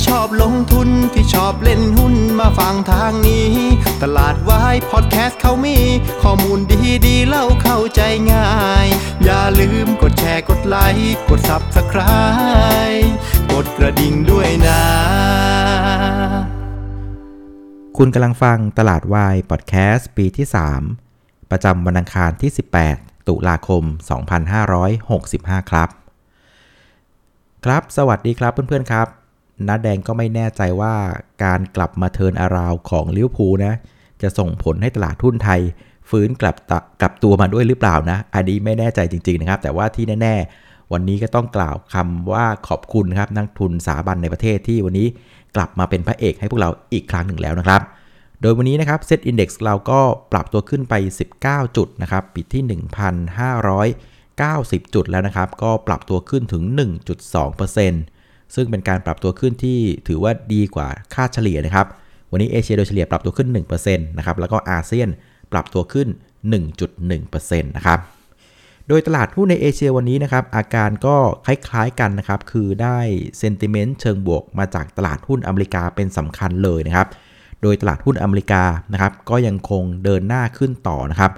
ที่ชอบลงทุนที่ชอบเล่นหุ้นมาฟังทางนี้ ตลาดวายพอดแคสต์เขามี ข้อมูลดีดีๆเล่าเข้าใจง่าย อย่าลืมกดแชร์กดไลค์กด Subscribe กดกระดิ่งด้วยนะ คุณกำลังฟังตลาดวายพอดแคสต์ปีที่ 3 ประจำวันอังคารที่ 18 ตุลาคม 2565 ครับ ครับ สวัสดีครับเพื่อนๆครับ นัดแดงก็ไม่แน่ใจว่าการกลับมา turnaround ของลิเวอร์พูลนะ จะส่งผลให้ตลาดหุ้นไทย ฟื้นกลับตะกลับตัวมาด้วยหรือเปล่านะ อันนี้ไม่แน่ใจจริง ๆนะครับ แต่ว่าที่แน่ ๆ วันนี้ก็ต้องกล่าวคำว่าขอบคุณครับนักลงทุนสถาบันในประเทศที่วันนี้กลับมาเป็นพระเอกให้พวกเราอีกครั้งหนึ่งแล้วนะครับ โดยวันนี้นะครับเซตอินดี x เราก็ปรับตัวขึ้นไป 19 จุดนะครับปิดที่ 1,590 จุดแล้วนะครับ ก็ปรับตัวขึ้นถึง 1.2% ซึ่งเป็นการปรับตัวขึ้นที่ถือว่าดีกว่าค่าเฉลี่ยนะครับ วันนี้เอเชียโดยเฉลี่ยปรับตัวขึ้น1%นะครับ แล้วก็อาเซียนปรับตัวขึ้น 1.1%นะครับ โดยตลาดหุ้นในเอเชียวันนี้นะครับ อาการก็คล้ายๆกันนะครับ คือได้เซนติเมนต์เชิงบวกมาจากตลาดหุ้นอเมริกาเป็นสำคัญเลยนะครับ โดยตลาดหุ้นอเมริกานะครับ ก็ยังคงเดินหน้าขึ้นต่อนะครับ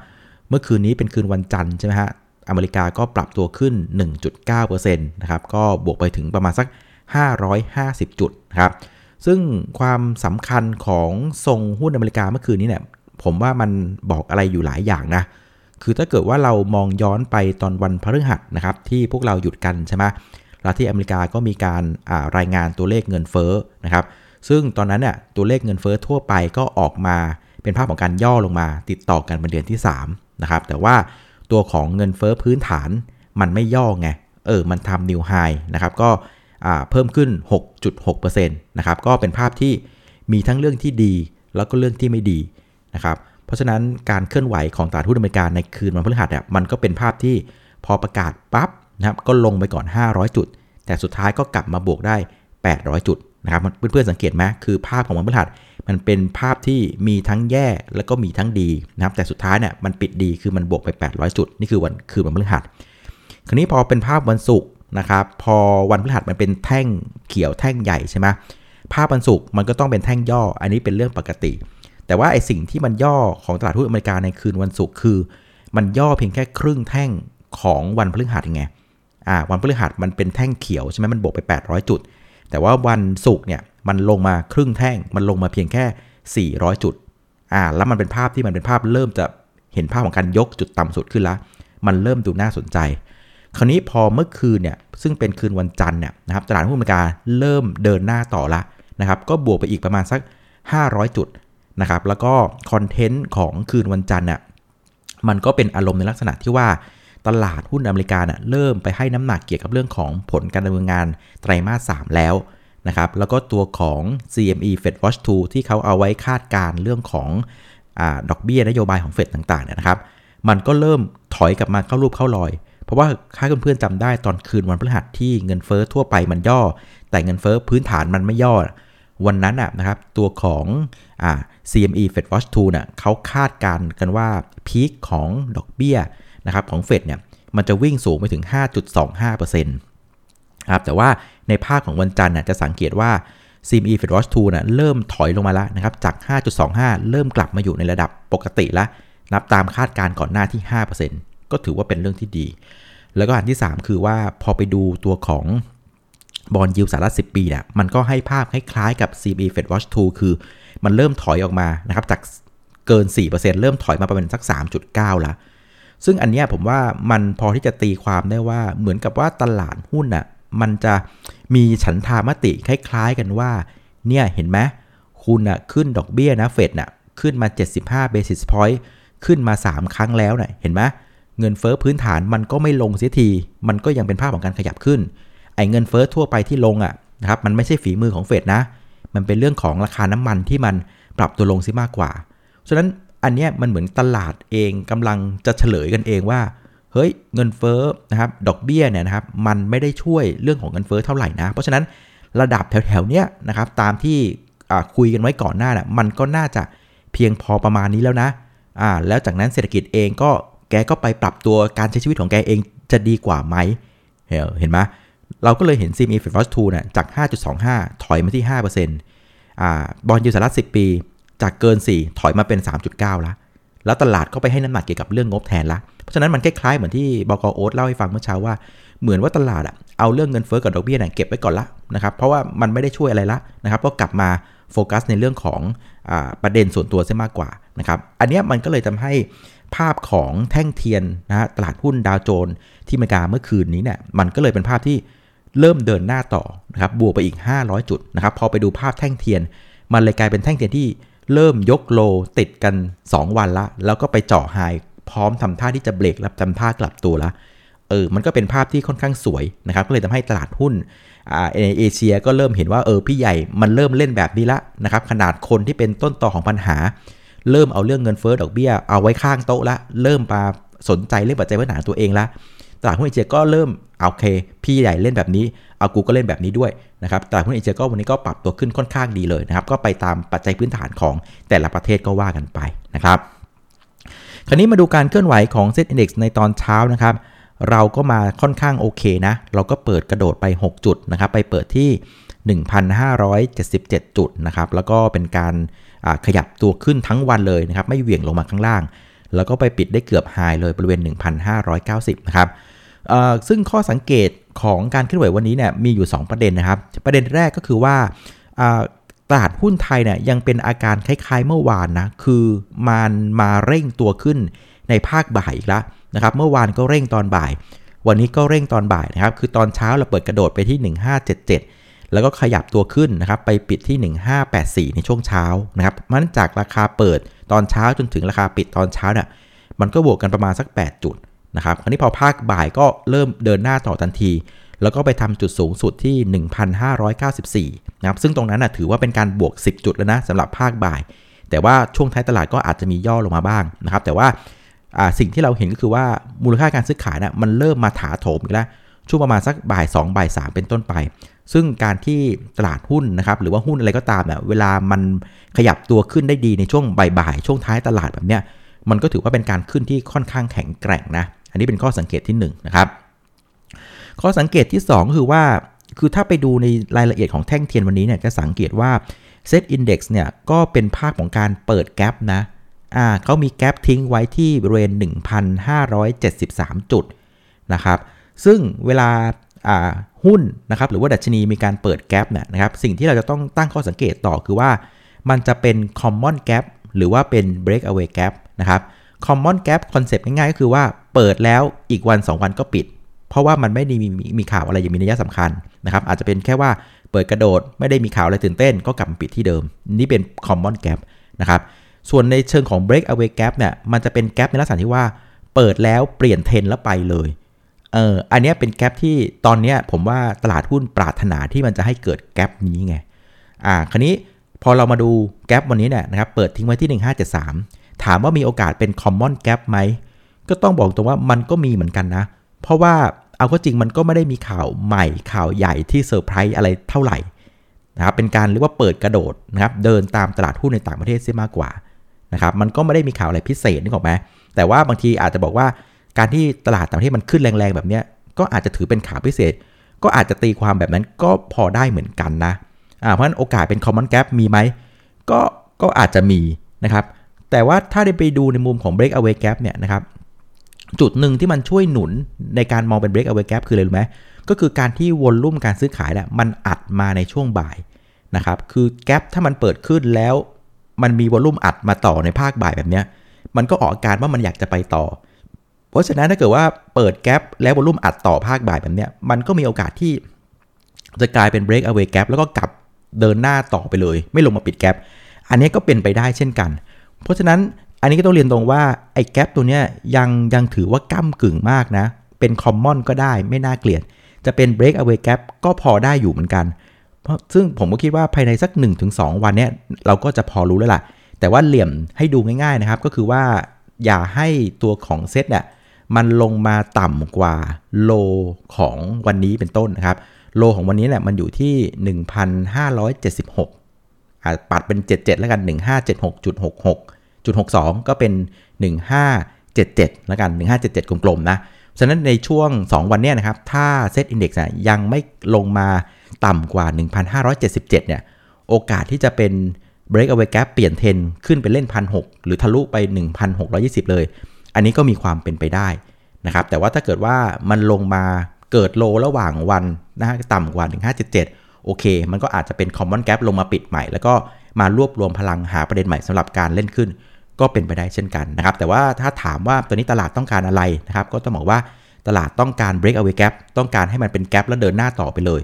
เมื่อคืนนี้เป็นคืนวันจันทร์ใช่ไหมฮะอเมริกาก็ปรับตัวขึ้น 1.9%นะครับ ก็บวกไปถึงประมาณสัก 550 จุดครับซึ่งความสำคัญของทรงหุ้นอเมริกาเมื่อคืนนี้เนี่ยผมว่ามันบอกอะไรอยู่หลายอย่างนะ คือถ้าเกิดว่าเรามองย้อนไปตอนวันพฤหัสนะครับที่พวกเราหยุดกันใช่ไหมแล้วที่อเมริกาก็มีการรายงานตัวเลขเงินเฟ้อนะครับ ซึ่งตอนนั้นเนี่ยตัวเลขเงินเฟ้อทั่วไปก็ออกมาเป็นภาพของการย่อลงมา ติดต่อกันเป็นเดือนที่3นะครับ แต่ว่าตัวของเงินเฟ้อพื้นฐานมันไม่ย่อไง เออ มันทำนิวไฮนะครับ ก็ เพิ่มขึ้น 6.6%นะครับก็เป็นภาพที่มีทั้งเรื่องที่ดี แล้วก็เรื่องที่ไม่ดีนะครับเพราะฉะนั้นการเคลื่อนไหวของตลาดหุ้นอเมริกาในคืนวันพฤหัสเนี่ยมันก็เป็นภาพที่พอประกาศปั๊บนะครับก็ลงไปก่อน 500 จุด แต่สุดท้ายก็กลับมาบวกได้ 800 จุดนะครับเพื่อนๆสังเกตไหมคือภาพของวันพฤหัสมันเป็นภาพที่มีทั้งแย่แล้วก็มีทั้งดีนะครับแต่สุดท้ายเนี่ยมันปิดดีคือมันบวกไป 800 จุด นี่คือวันคือวันพฤหัส คราวนี้พอเป็นภาพวันศุกร์ นะครับพอวันพฤหัสมันเป็นแท่งเขียวแท่งใหญ่ใช่ไหมภาพวันศุกร์มันก็ต้องเป็นแท่งย่อ อันนี้เป็นเรื่องปกติ แต่ว่าไอสิ่งที่มันย่อของตลาดหุ้นอเมริกาในคืนวันศุกร์คือ มันย่อเพียงแค่ครึ่งแท่งของวันพฤหัสไงอ่าวันพฤหัสมันเป็นแท่งเขียวใช่ไหมมันบวกไป 800 จุด แต่ว่าวันศุกร์เนี่ยมันลงมาครึ่งแท่ง มันลงมาเพียงแค่ 400 จุดอ่าแล้วมันเป็นภาพที่มันเป็นภาพเริ่มจะเห็นภาพของการยกจุดต่ำสุดขึ้นแล้วมันเริ่มดูน่าสนใจ คราวนี้พอเมื่อคืนเนี่ยซึ่งเป็นคืนวันจันทร์เนี่ยนะครับตลาดหุ้นอเมริกาเริ่มเดินหน้าต่อละนะครับก็บวกไปอีกประมาณสัก 500 จุดนะครับแล้วก็คอนเทนต์ของคืนวันจันทร์น่ะมันก็เป็นอารมณ์ในลักษณะที่ว่าตลาดหุ้นอเมริกาน่ะเริ่มไปให้น้ำหนักเกี่ยวกับเรื่องของผลการดำเนินงานไตรมาส 3 แล้วนะครับแล้วก็ตัวของ CME Fed Watch 2 ที่เขาเอาไว้คาดการเรื่องของอดอกเบี้ยนโยบายของเฟดต่างๆเนี่ยนะครับ มันก็เริ่มถอยกลับมาเข้ารูปเข้ารอย ราะว่าถ้าเพื่อนๆจำได้ตอนคืนวันพฤหัสที่เงินเฟอ้อทั่วไปมันย่อ แต่เงินเฟอ้อพื้นฐานมันไม่ย่อ วันนั้นนะครับตัวของอ CME Fed Watch 2น่ะเขาคาดการกันว่าพีคของดอกเบี้ยนะครับของเฟดเนี่ยมันจะวิ่งสูงไปถึง 5.25%ครับแต่ว่าในภาคของวันจันทร์จะสังเกตว่า CME Fed Watch 2นะเริ่มถอยลงมาแล้วนะครับจาก 5.25 เริ่มกลับมาอยู่ในระดับปกติแล้ว นับตามคาดการก่อนหน้าที่ 5%ก็ถือว่าเป็นเรื่องที่ดี แล้วก็อันที่ 3 คือว่าพอไปดูตัวของบอลยิวสาระ10 ปีเนี่ยมันก็ให้ภาพคล้ายๆกับ CME Fed Watch 2 คือมันเริ่มถอยออกมานะครับจากเกิน 4%เริ่มถอยมาประมาณสัก 3.9แล้วซึ่งอันนี้ผมว่ามันพอที่จะตีความได้ว่าเหมือนกับว่าตลาดหุ้นอะมันจะมีฉันทามติคล้ายๆกันว่า เนี่ยเห็นไหมคุณอะขึ้นดอกเบี้ยนะเฟดน่ะขึ้นมา 75 basis point ขึ้นมา 3 ครั้งแล้วน่ยเห็นไหม เงินเฟอ้อพื้นฐานมันก็ไม่ลงเสียที มันก็ยังเป็นภาพของการขยับขึ้น ไอ้เงินเฟอ้อทั่วไปที่ลงอะนะครับ มันไม่ใช่ฝีมือของเฟดนะ มันเป็นเรื่องของราคาน้ำมันที่มันปรับตัวลงซิมากกว่า ฉะนั้นอันเนี้ยมันเหมือนตลาดเองกำลังจะเฉลยกันเองว่า เฮ้ยเงินเฟ้อนะครับ ดอกเบี้ยเนี่ยนะครับ มันไม่ได้ช่วยเรื่องของเงินเฟ้อเท่าไหร่นะ เพราะฉะนั้นระดับแถวๆเนี้ยนะครับ ตามที่คุยกันไว้ก่อนหน้าน่ะ มันก็น่าจะเพียงพอประมาณนี้แล้วนะ อ่า แล้วจากนั้นเศรษฐกิจเองก็ แกก็ไปปรับตัวการใช้ชีวิตของแกเองจะดีกว่าไหม เห็นไหมเราก็เลยเห็น CME FedWatch Tool เนี่ยจาก 5.25 ถอยมาที่ 5%อ่า bond yield สหรัฐ10 ปี จากเกิน 4 ถอยมาเป็น 3.9แล้วแล้วตลาดก็ไปให้น้ำหนักเกี่ยวกับเรื่องงบแทนละ เพราะฉะนั้นมันคล้ายๆเหมือนที่บกโอ๊ตเล่าให้ฟังเมื่อเช้าว่า เหมือนว่าตลาดอะเอาเรื่องเงินเฟ้อกับดอกเบี้ยเนี่ยเก็บไว้ก่อนละนะครับเพราะว่ามันไม่ได้ช่วยอะไรละนะครับก็กลับมาโฟกัสในเรื่องของอประเด็นส่วนตัวซะมากกว่านะครับอันนี้มันก็เลยทำให้ ภาพของแท่งเทียนนะฮะตลาดหุ้นดาวโจนส์ที่อเมริกาเมื่อคืนนี้เนี่ยมันก็เลยเป็นภาพที่เริ่มเดินหน้าต่อนะครับบวกไปอีก 500 จุดนะครับพอไปดูภาพแท่งเทียน มันเลยกลายเป็นแท่งเทียนที่เริ่มยก low ติดกัน 2 วันละ แล้วก็ไปเจาะ high พร้อมทำท่าที่จะเบรกแล้วทำท่ากลับตัวละเออมันก็เป็นภาพที่ค่อนข้างสวยนะครับก็เลยทำให้ตลาดหุ้นอ่าในเอเชียก็เริ่มเห็นว่าเออพี่ใหญ่มันเริ่มเล่นแบบนี้ละนะครับขนาดคนที่เป็นต้นตอของปัญหา เริ่มเอาเรื่องเงินเฟ้อดอกเบี้ยเอาไว้ข้างโต๊ะละ เริ่มมาสนใจเรื่องปัจจัยพื้นฐานตัวเองละตลาดหุ้นเอเชียก็เริ่มโอเค พี่ใหญ่เล่นแบบนี้ เอากูก็เล่นแบบนี้ด้วยนะครับตลาดหุ้นเอเชียก็วันนี้ก็ปรับตัวขึ้นค่อนข้างดีเลยนะครับ ก็ไปตามปัจจัยพื้นฐานของแต่ละประเทศก็ว่ากันไปนะครับ คราวนี้มาดูการเคลื่อนไหวของเซ็ตอินดี x ในตอนเช้านะครับ เราก็มาค่อนข้างโอเคนะ เราก็เปิดกระโดดไป 6 จุดนะครับ ไปเปิดที่ 1,577 จุดนะครับ แล้วก็เป็นการ ขยับตัวขึ้นทั้งวันเลยนะครับไม่เหวี่ยงลงมาข้างล่าง แล้วก็ไปปิดได้เกือบไฮเลยบริเวณ 1,590 นะครับซึ่งข้อสังเกตของการเคลื่อนไหววันนี้เนี่ยมีอยู่ 2 ประเด็นนะครับ ประเด็นแรกก็คือว่าตลาดหุ้นไทยเนี่ยยังเป็นอาการคล้ายๆเมื่อวานนะคือมันมาเร่งตัวขึ้นในภาคบ่ายอีกแล้วนะครับเมื่อวานก็เร่งตอนบ่าย วันนี้ก็เร่งตอนบ่ายนะครับคือตอนเช้าเราเปิดกระโดดไปที่ 1577 แล้วก็ขยับตัวขึ้นนะครับไปปิดที่ 1584 ในช่วงเช้านะครับมันจากราคาเปิดตอนเช้าจนถึงราคาปิดตอนเช้าเนี่ยมันก็บวกกันประมาณสัก 8 จุดนะครับคราวนี้พอภาคบ่ายก็เริ่มเดินหน้าต่อทันที แล้วก็ไปทำจุดสูงสุดที่ 1,594นะครับซึ่งตรงนั้นนะถือว่าเป็นการบวก 10 จุดแล้วนะสำหรับภาคบ่าย แต่ว่าช่วงท้ายตลาดก็อาจจะมีย่อลงมาบ้างนะครับแต่ว่าสิ่งที่เราเห็นก็คือว่ามูลค่าการซื้อขายนะ่ะมันเริ่มมาถาโถมอีกแล้วช่วงประมาณสักบ่าย2บ่าย3เป็นต้นไป ซึ่งการที่ตลาดหุ้นนะครับหรือว่าหุ้นอะไรก็ตามเนี่ยเวลามันขยับตัวขึ้นได้ดีในช่วงบ่ายๆ ช่วงท้ายตลาดแบบเนี้ยมันก็ถือว่าเป็นการขึ้นที่ค่อนข้างแข็งแกร่งนะ อันนี้เป็นข้อสังเกตที่1นนะครับ ข้อสังเกตที่ 2 คือว่า คือถ้าไปดูในรายละเอียดของแท่งเทียนวันนี้เนี่ยจะสังเกตว่าเซตอินดี x เนี่ยก็เป็นภาพของการเปิด gap นะ อ่าเขามี gap ทิ้งไว้ที่บริเวณ 1,573 จุดนะครับ ซึ่งเวลาอ่า หุ้นนะครับหรือว่าดัชนีมีการเปิด gap เนี่ยนะครับสิ่งที่เราจะต้องตั้งข้อสังเกตต่อคือว่า มันจะเป็น common gap หรือว่าเป็น breakaway gap นะครับ common gap concept ง่ายๆ ก็คือว่าเปิดแล้วอีกวัน 2 วันก็ปิด เพราะว่ามันไม่ได้มีมีข่าวอะไรอย่างมีนัยสำคัญนะครับอาจจะเป็นแค่ว่าเปิดกระโดดไม่ได้มีข่าวอะไรตื่นเต้น ก็กลับปิดที่เดิม นี่เป็น common gap นะครับส่วนในเชิงของ breakaway gap เนี่ยมันจะเป็นแกลบในลักษณะที่ว่า เปิดแล้วเปลี่ยนเทรนแล้วไปเลย เอออันนี้เป็นแกลบที่ตอนนี้ผมว่าตลาดหุ้นปรารถนาที่มันจะให้เกิดแกลบนี้ไง อ่า คราวนี้พอเรามาดูแกลบวันนี้เนี่ยนะครับ เปิดทิ้งไว้ที่ 1573 ถามว่ามีโอกาสเป็น common gap ไหม ก็ต้องบอกตรงว่ามันก็มีเหมือนกันนะ เพราะว่าเอาก็จริงมันก็ไม่ได้มีข่าวใหม่ข่าวใหญ่ที่เซอร์ไพรส์อะไรเท่าไหร่นะครับ เป็นการเรียกว่าเปิดกระโดดนะครับ เดินตามตลาดหุ้นในต่างประเทศเสียมากกว่านะครับ มันก็ไม่ได้มีข่าวอะไรพิเศษนึกออกไหมแต่ว่าบางทีอาจจะบอกว่า การที่ตลาดต่างประเทศมันขึ้นแรงๆแบบนี้ก็อาจจะถือเป็นข่าวพิเศษ ก็อาจจะตีความแบบนั้นก็พอได้เหมือนกันนะเพราะฉะนั้นโอกาสเป็น common gap มีไหมก็ก็อาจจะมีนะครับแต่ว่าถ้าได้ไปดูในมุมของ breakaway gap เนี่ยนะครับจุดหนึ่งที่มันช่วยหนุนในการมองเป็น breakaway gap คืออะไรรู้ไหมก็คือการที่วอลลุ่มการซื้อขายเนี่ยมันอัดมาในช่วงบ่ายนะครับคือแกลบถ้ามันเปิดขึ้นแล้ว มันมีวอลลุ่มอัดมาต่อในภาคบ่ายแบบนี้มันก็ออกอาการว่ามันอยากจะไปต่อ เพราะฉะนั้นถ้าเกิดว่าเปิดแกลบแล้ววอลลุ่มอัดต่อภาคบ่ายแบบเนี้ยมันก็มีโอกาสที่จะกลายเป็น break away gap แล้วก็กลับเดินหน้าต่อไปเลย ไม่ลงมาปิดแกลบอันนี้ก็เป็นไปได้เช่นกัน เพราะฉะนั้นอันนี้ก็ต้องเรียนตรงว่าไอ้แกลบตัวเนี้ยยังยังถือว่าก้ากึ่งมากนะ เป็นคอมมอนก็ได้ไม่น่าเกลียด จะเป็น break away gap ก็พอได้อยู่เหมือนกัน เพราะซึ่งผมก็คิดว่าภายในสัก 1-2 วันเนี้ยเราก็จะพอรู้แล้วล่ะ แต่ว่าเหลี่ยมให้ดูง่ายๆนะครับก็คือว่าอย่าให้ตัวของเซตเนี่ย มันลงมาต่ำกว่าโลของวันนี้เป็นต้นนะครับ โลของวันนี้เนี่ยมันอยู่ที่ 1,576อ่าปัดเป็น 77 แล้วกัน 1576.66จุด62 ก็เป็น 1577 แล้วกัน 1577 กลมๆนะฉะนั้นในช่วง 2 วันเนี้ยนะครับ ถ้าเซตอินดี x ยังไม่ลงมาต่ำกว่า 1,577 เนี่ย โอกาสที่จะเป็น breakaway gap เปลี่ยนเทนขึ้นไปเล่น 1,600 หรือทะลุไป 1,620 เลย อันนี้ก็มีความเป็นไปได้นะครับ แต่ว่าถ้าเกิดว่ามันลงมาเกิดโลระหว่างวันนะฮะต่ำกว่า 1577 โอเค มันก็อาจจะเป็น common gap ลงมาปิดใหม่ แล้วก็มารวบรวมพลังหาประเด็นใหม่สำหรับการเล่นขึ้น ก็เป็นไปได้เช่นกันนะครับ แต่ว่าถ้าถามว่าตัวนี้ตลาดต้องการอะไรนะครับ ก็ต้องบอกว่าตลาดต้องการ break away gap ต้องการให้มันเป็น gap แล้วเดินหน้าต่อไปเลย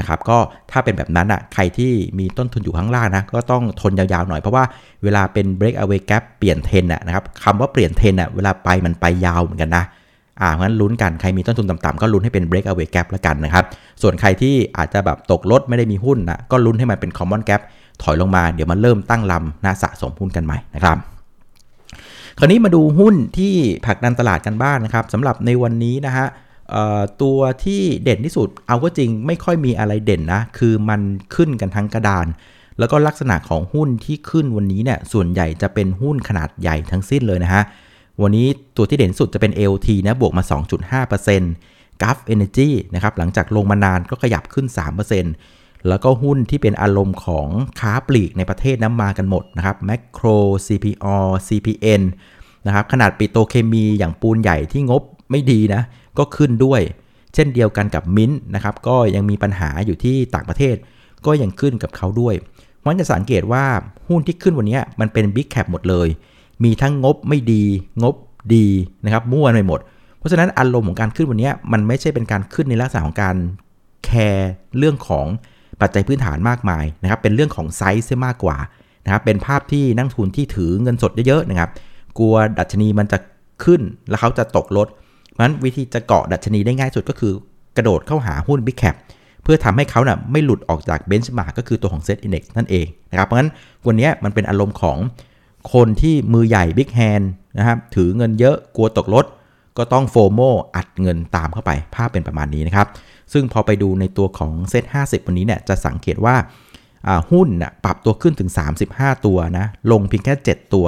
นะครับก็ถ้าเป็นแบบนั้นอะใครที่มีต้นทุนอยู่ข้างล่างนะก็ต้องทนยาวๆหน่อยเพราะว่าเวลาเป็น break away gap เปลี่ยนเทรนนะครับคำว่าเปลี่ยนเทนอะเวลาไปมันไปยาวเหมือนกันนะอ่างั้นลุ้นกันใครมีต้นทุนต่ำๆก็ลุ้นให้เป็น break away gap แล้วกันนะครับส่วนใครที่อาจจะแบบตกรถไม่ได้มีหุ้นนะก็ลุ้นให้มันเป็น common gap ถอยลงมาเดี๋ยวมันเริ่มตั้งลำนะสะสมหุ้นกันใหม่นะครับคราวนี้มาดูหุ้นที่ผลักดันตลาดกันบ้างนนะครับสำหรับในวันนี้นะฮะ ตัวที่เด่นที่สุด เอาก็จริงไม่ค่อยมีอะไรเด่นนะ คือมันขึ้นกันทั้งกระดาน แล้วก็ลักษณะของหุ้นที่ขึ้นวันนี้เนี่ยส่วนใหญ่จะเป็นหุ้นขนาดใหญ่ทั้งสิ้นเลยนะฮะ วันนี้ตัวที่เด่นสุดจะเป็น LT นะบวกมา 2.5% g u f Energy นะครับหลังจากลงมานานก็ขยับขึ้น 3%แล้วก็หุ้นที่เป็นอารมณ์ของค้าปลีกในประเทศน้ำมากันหมดนะครับ Macro CPO CPN นะครับขนาดปิโตเคมีอย่างปูนใหญ่ที่งบไม่ดีนะ ก็ขึ้นด้วย เช่นเดียวกันกับมิ้นนะครับก็ยังมีปัญหาอยู่ที่ต่างประเทศ ก็ยังขึ้นกับเขาด้วยมันจะสังเกตว่าหุ้นที่ขึ้นวันนี้มันเป็น big cap หมดเลย มีทั้งงบไม่ดีงบดีนะครับมั่วไปหมด เพราะฉะนั้นอารมณ์ของการขึ้นวันนี้มันไม่ใช่เป็นการขึ้นในลักษณะของการแคร์เรื่องของปัจจัยพื้นฐานมากมายนะครับเป็นเรื่องของไซส์มากกว่านะครับเป็นภาพที่นักลงทุนที่ถือเงินสดเยอะๆนะครับกลัวดัชนีมันจะขึ้นแล้วเขาจะตกลด ราะฉะนั้นวิธีจะเกาะดัชนีได้ง่ายสุดก็คือกระโดดเข้าหาหุ้น Big Cap เพื่อทำให้เขานะ่ะไม่หลุดออกจากเบนช์มาร์กก็คือตัวของ Set Index นั่นเองนะครับ เพราะฉะนั้นวันนี้มันเป็นอารมณ์ของคนที่มือใหญ่ Big Hand นะครับถือเงินเยอะกลัวตกรถก็ต้องโฟโมอัดเงินตามเข้าไปภาพเป็นประมาณนี้นะครับ ซึ่งพอไปดูในตัวของเซ็ต50วันนี้เนี่ยจะสังเกตว่าหุ้นนะปรับตัวขึ้นถึง 35 ตัวนะลงเพียงแค่ 7 ตัว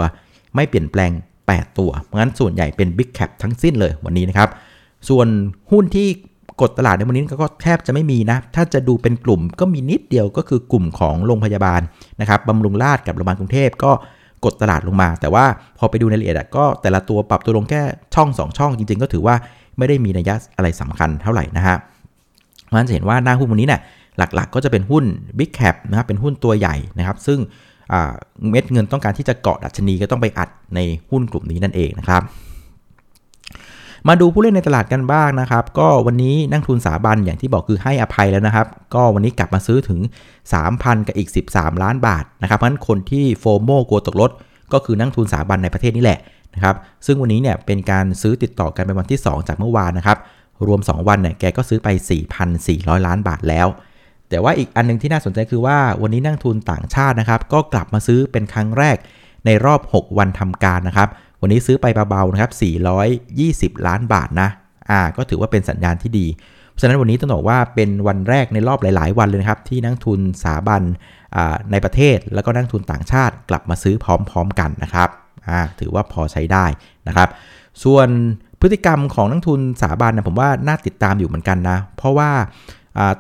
ไม่เปลี่ยนแปลง 8 ตัว เพราะงั้นส่วนใหญ่เป็น Big Cap ทั้งสิ้นเลยวันนี้นะครับ ส่วนหุ้นที่กดตลาดในวันนี้ก็แทบจะไม่มีนะ ถ้าจะดูเป็นกลุ่มก็มีนิดเดียวก็คือกลุ่มของโรงพยาบาลนะครับบำรุงราชกับโรงพยาบาลกรุงเทพก็กดตลาดลงมา แต่ว่าพอไปดูในรายละเอียดก็แต่ละตัวปรับตัวลงแค่ช่อง 2 ช่อง จริงๆ ก็ถือว่าไม่ได้มีนัยยะอะไรสำคัญเท่าไหร่นะฮะเพราะฉะนั้นจะเห็นว่าหน้าหุ้นวันนี้เนี่ยหลักๆก็จะเป็นหุ้น Big Cap นะครับเป็นหุ้นตัวใหญ่นะครับ ซึ่ง เม็ดเงินต้องการที่จะเกาะดัชนีก็ต้องไปอัดในหุ้นกลุ่มนี้นั่นเองนะครับมาดูผู้เล่นในตลาดกันบ้างนะครับ ก็วันนี้นักทุนสาบันอย่างที่บอกคือให้อภัยแล้วนะครับ ก็วันนี้กลับมาซื้อถึง 3,000 กับอีก 13 ล้านบาทนะครับเพราะฉะนั้นคนที่โฟโมกลัวตกรถก็คือนักทุนสาบันในประเทศนี่แหละนะครับ ซึ่งวันนี้เนี่ยเป็นการซื้อติดต่อกันเป็นวันที่ 2 จากเมื่อวานนะครับ รวม 2 วันเนี่ยแกก็ซื้อไป 4,400 ล้านบาทแล้ว แต่ว่าอีกอันนึงที่น่าสนใจคือว่าวันนี้นักทุนต่างชาตินะครับ ก็กลับมาซื้อเป็นครั้งแรกในรอบ 6 วันทำการนะครับ วันนี้ซื้อไปเบาๆนะครับ 420 ล้านบาทนะ อ่า ก็ถือว่าเป็นสัญญาณที่ดี เพราะฉะนั้นวันนี้ต้องบอกว่าเป็นวันแรกในรอบหลาย ๆ วันเลยนะครับ ที่นักทุนสถาบันในประเทศ แล้วก็นักทุนต่างชาติกลับมาซื้อพร้อม ๆ กันนะครับ อ่า ถือว่าพอใช้ได้นะครับ ส่วนพฤติกรรมของนักทุนสถาบันนะผมว่าน่าติดตามอยู่เหมือนกันนะ เพราะว่า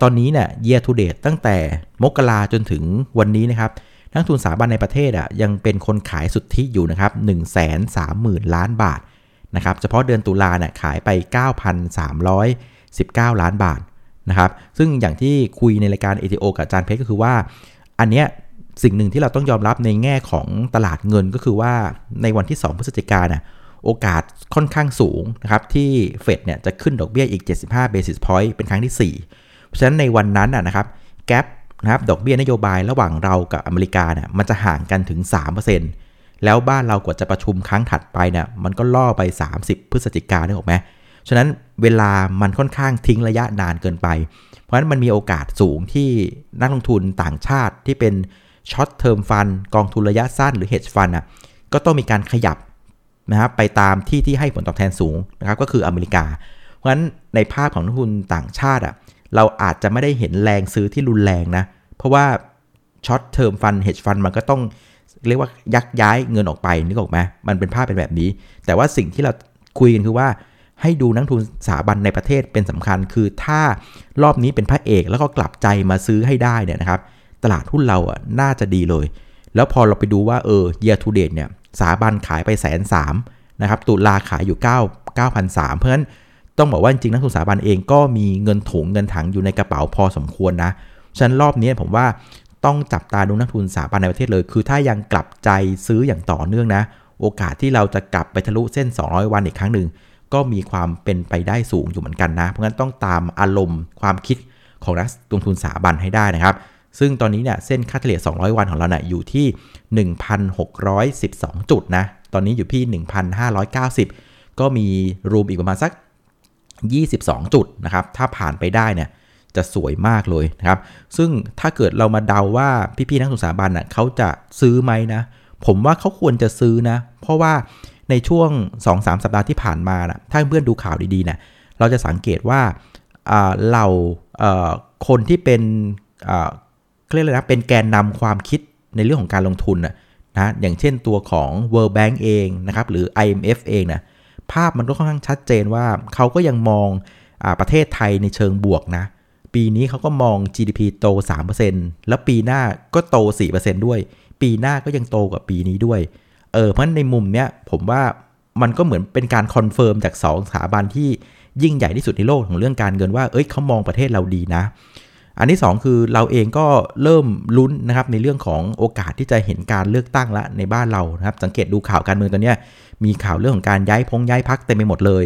ตอนนี้เนี่ย year to date ตั้งแต่มกราจนถึงวันนี้นะครับนักทุนสถาบันในประเทศอะยังเป็นคนขายสุทธิอยู่นะครับ1 3 0 0 0 0 ล้านบาทนะครับเฉพาะเดือนตุลาเนี่ยขายไป 9,319 ล้านบาทนะครับซึ่งอย่างที่คุยในรายการ ATO กับอาจารย์เพชรก็คือว่า อันเนี้ยสิ่งหนึ่งที่เราต้องยอมรับในแง่ของตลาดเงินก็คือว่าในวันที่ 2 พฤศจิกายนโอกาสค่อนข้างสูงนะครับที่เฟดเนี่ยจะขึ้นดอกเบี้ยอีก 75 basis point เป็นครั้งที่ 4 เพราะฉะนั้นในวันนั้นนะครับแกลบนะครับดอกเบี้ยนโยบายระหว่างเรากับอเมริกาเนี่ยมันจะห่างกันถึง 3%แล้วบ้านเรากว่าจะประชุมครั้งถัดไปเนี่ยมันก็ล่อไป 30 พฤศจิกาได้หรอกไหมฉะนั้นเวลามันค่อนข้างทิ้งระยะนานเกินไป เพราะฉะนั้นมันมีโอกาสสูงที่นักลงทุนต่างชาติที่เป็น short term fund กองทุนระยะสั้นหรือ hedge fund อะก็ต้องมีการขยับนะครับไปตามที่ที่ให้ผลตอบแทนสูงนะครับก็คืออเมริกา เพราะฉะนั้นในภาพของนักลงทุนต่างชาติอะ เราอาจจะไม่ได้เห็นแรงซื้อที่รุนแรงนะ เพราะว่า short term fund hedge fund มันก็ต้องเรียกว่ายักย้ายเงินออกไปนึกออกไหมมันเป็นภาพเป็นแบบนี้ แต่ว่าสิ่งที่เราคุยกันคือว่าให้ดูนักลงทุนสถาบันในประเทศเป็นสำคัญ คือถ้ารอบนี้เป็นพระเอกแล้วก็กลับใจมาซื้อให้ได้เนี่ยนะครับ ตลาดหุ้นเราอะน่าจะดีเลย แล้วพอเราไปดูว่าเออ year to date เนี่ยสถาบันขายไปแสนสามนะครับตุลาขายอยู่ 9 9,003เพราะฉะนั้น ต้องบอกว่าจริงนักทุนสถาบันเองก็มีเงินถุงเงินถังอยู่ในกระเป๋าพอสมควรนะฉะนั้นรอบนี้ผมว่าต้องจับตาดูนักทุนสถาบันในประเทศเลย คือถ้ายังกลับใจซื้ออย่างต่อเนื่องนะ โอกาสที่เราจะกลับไปทะลุเส้น 200 วันอีกครั้งหนึ่งก็มีความเป็นไปได้สูงอยู่เหมือนกันนะ เพราะงั้นต้องตามอารมณ์ความคิดของนักลงทุนสถาบันให้ได้นะครับ ซึ่งตอนนี้เนี่ยเส้นค่าเฉลี่ย 200 วันของเราเนี่ยอยู่ที่ 1,612 จุดนะ ตอนนี้อยู่ที่ 1,590 ก็มีรูมอีกประมาณสัก 22 จุดนะครับ ถ้าผ่านไปได้เนี่ยจะสวยมากเลยนะครับ ซึ่งถ้าเกิดเรามาเดาว่าพี่ๆนักลงทุนสถาบันอะเขาจะซื้อไหมนะ ผมว่าเขาควรจะซื้อนะ เพราะว่าในช่วง 2-3 สัปดาห์ที่ผ่านมานะถ้าเพื่อนดูข่าวดีๆนะเราจะสังเกตว่าเหล่าคนที่เป็นเรียกเลยนะเป็นแกนนำความคิดในเรื่องของการลงทุนนะนะอย่างเช่นตัวของ World Bank เองนะครับ หรือ IMF เองนะ ภาพมันก็ค่อนข้างชัดเจนว่าเขาก็ยังมองอประเทศไทยในเชิงบวกนะ ปีนี้เขาก็มอง GDP โต 3%แล้วปีหน้าก็โต 4%ด้วย ปีหน้าก็ยังโตกว่าปีนี้ด้วย เออเพราะในมุมเนี้ยผมว่ามันก็เหมือนเป็นการ confirm จาก2สถาบันที่ยิ่งใหญ่ที่สุดในโลกของเรื่องการเงินว่า เอ้ยเขามองประเทศเราดีนะ อันที่ 2 คือเราเองก็เริ่มลุ้นนะครับในเรื่องของโอกาสที่จะเห็นการเลือกตั้งละในบ้านเรานะครับ สังเกตดูข่าวการเมืองตอนนี้ มีข่าวเรื่องของการย้ายพงย้ายพรรคเต็มไปหมดเลย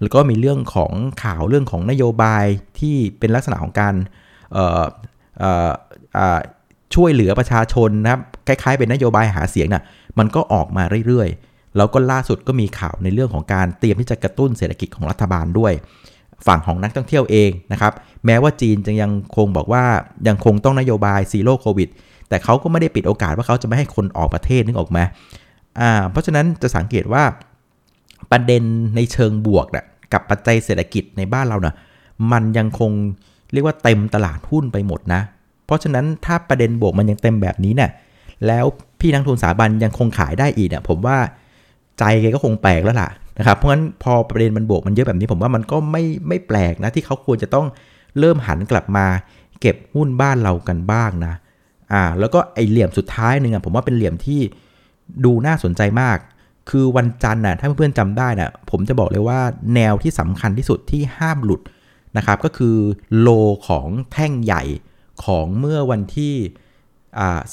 แล้วก็มีเรื่องของข่าวเรื่องของนโยบายที่เป็นลักษณะของการช่วยเหลือประชาชนนะครับคล้ายๆเป็นนโยบายหาเสียงนะ่ะมันก็ออกมาเรื่อยๆ แล้วก็ล่าสุดก็มีข่าวในเรื่องของการเตรียมที่จะกระตุ้นเศรษฐกิจของรัฐบาลด้วย ฝั่งของนักท่องเที่ยวเองนะครับแม้ว่าจีนจะยังคงบอกว่ายังคงต้องนโยบายซีโร่โควิดแต่เขาก็ไม่ได้ปิดโอกาสว่าเขาจะไม่ให้คนออกประเทศนึกออกไหม อ่าเพราะฉะนั้นจะสังเกตว่าประเด็นในเชิงบวกนะ่ะกับปัจจัยเศรษฐกิจในบ้านเราเนะ่ะมันยังคงเรียกว่าเต็มตลาดหุ้นไปหมดนะ เพราะฉะนั้นถ้าประเด็นบวกมันยังเต็มแบบนี้เนะี่ยแล้วพี่นักทุนสถาบันยังคงขายได้อีกเนี่ยผมว่าใจแกก็คงแปลกแล้วล่ะนะครับเพราะฉะนั้นพอประเด็นมันบวกมันเยอะแบบนี้ผมว่ามันก็ไม่ไม่แปลกนะที่เขาควรจะต้องเริ่มหันกลับมาเก็บหุ้นบ้านเรากันบ้างนะอ่าแล้วก็ไอเหลี่ยมสุดท้ายหนึ่งอะผมว่าเป็นเหลี่ยมที่ ดูน่าสนใจมาก คือวันจันทร์น่ะถ้าเพื่อนๆจำได้น่ะผมจะบอกเลยว่าแนวที่สำคัญที่สุดที่ห้ามหลุดนะครับก็คือโลของแท่งใหญ่ของเมื่อวันที่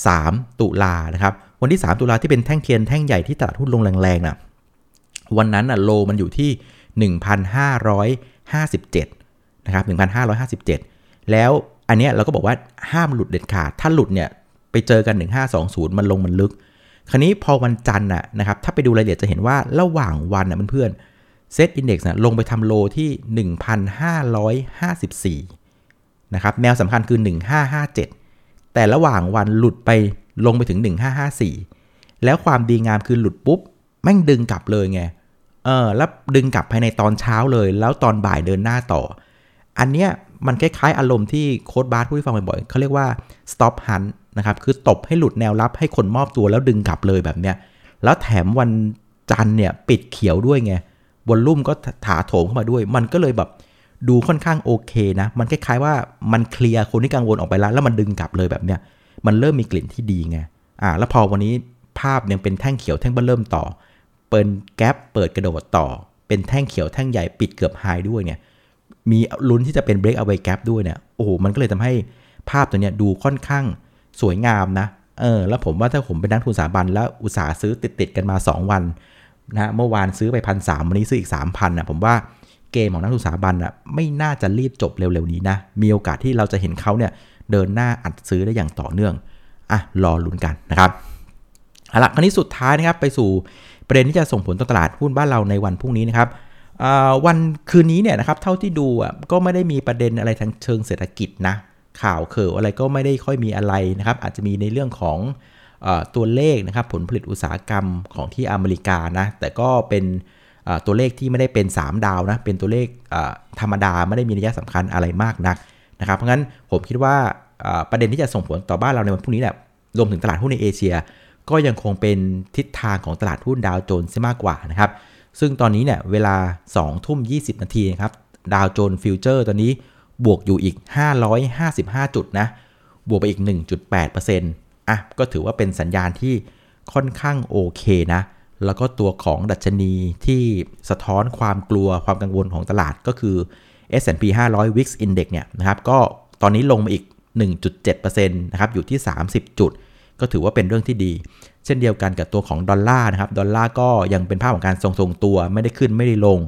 สามตุลานะครับ วันที่ 3 ตุลาที่เป็นแท่งเทียนแท่งใหญ่ที่ตลาดหุ้นลงแรงๆนะวันนั้นน่ะโลมันอยู่ที่ 1,557นะครับ1,557 แล้วอันเนี้ยเราก็บอกว่าห้ามหลุดเด็ดขาด ถ้าหลุดเนี่ยไปเจอกัน 1520 มันลงมันลึก คราวนี้พอวันจันทร์นะครับ ถ้าไปดูรายละเอียดจะเห็นว่าระหว่างวันนะเพื่อนเซตอินดี x นะลงไปทำโลที่ 1,554 นะครับ แนวสำคัญคือ 1557 แต่ระหว่างวันหลุดไปลงไปถึง 1554 แล้วความดีงามคือหลุดปุ๊บ แม่งดึงกลับเลยไง เออ แล้วดึงกลับภายในตอนเช้าเลย แล้วตอนบ่ายเดินหน้าต่อ อันเนี้ยมันคล้ายๆอารมณ์ที่โค้ดบาร์พูดให้ฟังบ่อยๆเขาเรียกว่า stop hunt นะครับคือตบให้หลุดแนวรับให้คนมอบตัวแล้วดึงกลับเลยแบบเนี้ยแล้วแถมวันจันเนี่ยปิดเขียวด้วยไงวอลลุ่มก็ถาโถมเข้ามาด้วย มันก็เลยแบบดูค่อนข้างโอเคนะ มันคล้ายๆว่ามันเคลียร์คนที่กังวลออกไปแล้ว แล้วมันดึงกลับเลยแบบเนี้ยมันเริ่มมีกลิ่นที่ดีไงอ่าแล้วพอวันนี้ภาพยังเป็นแท่งเขียวแท่งเบิ้ลเริ่มต่อ เปิดแกลบเปิดกระโดดต่อ เป็นแท่งเขียวแท่งใหญ่ปิดเกือบไฮด้วยเนี่ยมีลุ้นที่จะเป็น break away gap ด้วยเนี่ยโอ้โหมันก็เลยทำให้ภาพตัวเนี้ยดูค่อนข้าง สวยงามนะเออแล้วผมว่าถ้าผมเป็นนักทุนสถาบันแล้วอุตสาห์ซื้อติดติดกันมา 2 วันนะเมื่อวานซื้อไปพันสามวันนี้ซื้ออีก3,000นะผมว่าเกมของนักทุนสถาบันอะไม่น่าจะรีบจบเร็วๆนี้นะมีโอกาสที่เราจะเห็นเขาเนี่ยเดินหน้าอัดซื้อได้อย่างต่อเนื่องอะรอลุ้นกันนะครับเอาละคราวนี้สุดท้ายนะครับไปสู่ประเด็นที่จะส่งผลต่อตลาดหุ้นบ้านเราในวันพรุ่งนี้นะครับวันคืนนี้เนี่ยนะครับเท่าที่ดูอะก็ไม่ได้มีประเด็นอะไรทางเชิงเศรษฐกิจนะ ข่าวเข่อะไรก็ไม่ได้ค่อยมีอะไรนะครับ อาจจะมีในเรื่องของอตัวเลขนะครับ ผลผลิตอุตสาหกรรมของที่อเมริกานะ แต่ก็เป็นตัวเลขที่ไม่ได้เป็น 3 ดาวนะ เป็นตัวเลขธรรมดาไม่ได้มีนัยสำคัญอะไรมากนักนะครับ เพราะงั้นผมคิดว่าประเด็นที่จะส่งผลต่อบ้านเราในวันพรุ่งนี้แหละรวมถึงตลาดหุ้นในเอเชีย ก็ยังคงเป็นทิศทางของตลาดหุ้นดาวโจนส์มากกว่านะครับ ซึ่งตอนนี้เนี่ยเวลา2ทุ่ม20 นาทีนะครับดาวโจนส์ฟิวเจอร์ตอนนี้ บวกอยู่อีก 555 จุดนะ บวกไปอีก 1.8%อะก็ถือว่าเป็นสัญญาณที่ค่อนข้างโอเคนะ แล้วก็ตัวของดัชนีที่สะท้อนความกลัวความกังวลของตลาดก็คือ S&P 500 Wix Index เนี่ยนะครับ ก็ตอนนี้ลงมาอีก 1.7%นะครับ อยู่ที่ 30 จุด ก็ถือว่าเป็นเรื่องที่ดี เช่นเดียวกันกับตัวของดอลลาร์นะครับ ดอลลาร์ก็ยังเป็นภาพของการทรงๆตัว ไม่ได้ขึ้นไม่ได้ลง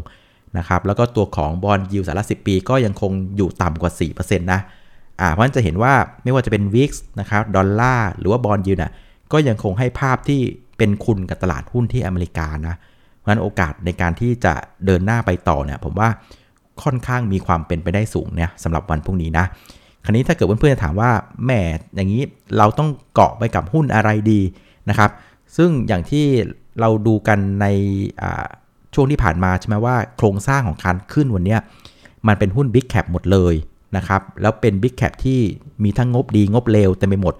นะครับแล้วก็ตัวของบอลยิวสารสิบปี ก็ยังคงอยู่ต่ำกว่า 4%นะอ่าเพราะฉะนั้นจะเห็นว่าไม่ว่าจะเป็น VIX นะครับดอลลาร์หรือว่าบอลยิวนะก็ยังคงให้ภาพที่เป็นคุณกับตลาดหุ้นที่อเมริกานะเพราะฉะนั้นโอกาสในการที่จะเดินหน้าไปต่อเนี่ยผมว่าค่อนข้างมีความเป็นไปได้สูงเนี่ยสำหรับวันพรุ่งนี้นะคราวนี้ถ้าเกิดเพื่อนๆจะถามว่าแหมอย่างนี้เราต้องเกาะไปกับหุ้นอะไรดีนะครับ ซึ่งอย่างที่เราดูกันใน ช่วงที่ผ่านมาใช่ไหมว่าโครงสร้างของการขึ้นวันนี้มันเป็นหุ้น Big Cap หมดเลยนะครับแล้วเป็น Big Cap ที่มีทั้งงบดีงบเลวเต็มไปหมด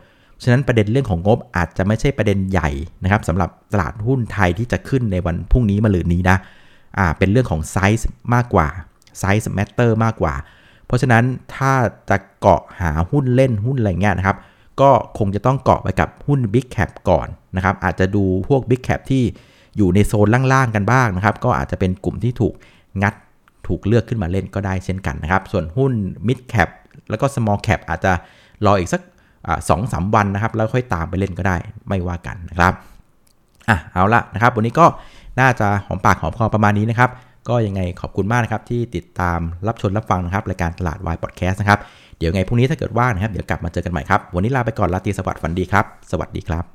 ฉะนั้นประเด็นเรื่องของงบอาจจะไม่ใช่ประเด็นใหญ่นะครับสำหรับตลาดหุ้นไทยที่จะขึ้นในวันพรุ่งนี้มะรืนนี้นะอ่าเป็นเรื่องของไซส์มากกว่า size matter มากกว่า เพราะฉะนั้นถ้าจะเกาะหาหุ้นเล่นหุ้นอะไรเงี้ยนะครับก็คงจะต้องเกาะไปกับหุ้น Big Cap ก่อนนะครับอาจจะดูพวก Big Cap ที่ อยู่ในโซนล่างๆกันบ้างนะครับ ก็อาจจะเป็นกลุ่มที่ถูกงัดถูกเลือกขึ้นมาเล่นก็ได้เช่นกันนะครับ ส่วนหุ้น Mid Cap แล้วก็ Small Cap อาจจะรออีกสักสองสาวันนะครับ แล้วค่อยตามไปเล่นก็ได้ไม่ว่ากันนะครับอะเอาละนะครับ วันนี้ก็น่าจะหอมปากหอมคอประมาณนี้นะครับ ก็ยังไงขอบคุณมากนะครับ ที่ติดตามรับชมรับฟังนะครับรายการตลาดวายพอดแคสต์นะครับ เดี๋ยวไงพรุ่งนี้ถ้าเกิดว่างนะครับ เดี๋ยวกลับมาเจอกันใหม่ครับ วันนี้ลาไปก่อนลาตีสวัสดิ์ฝันดีครับ สวัสดีครับ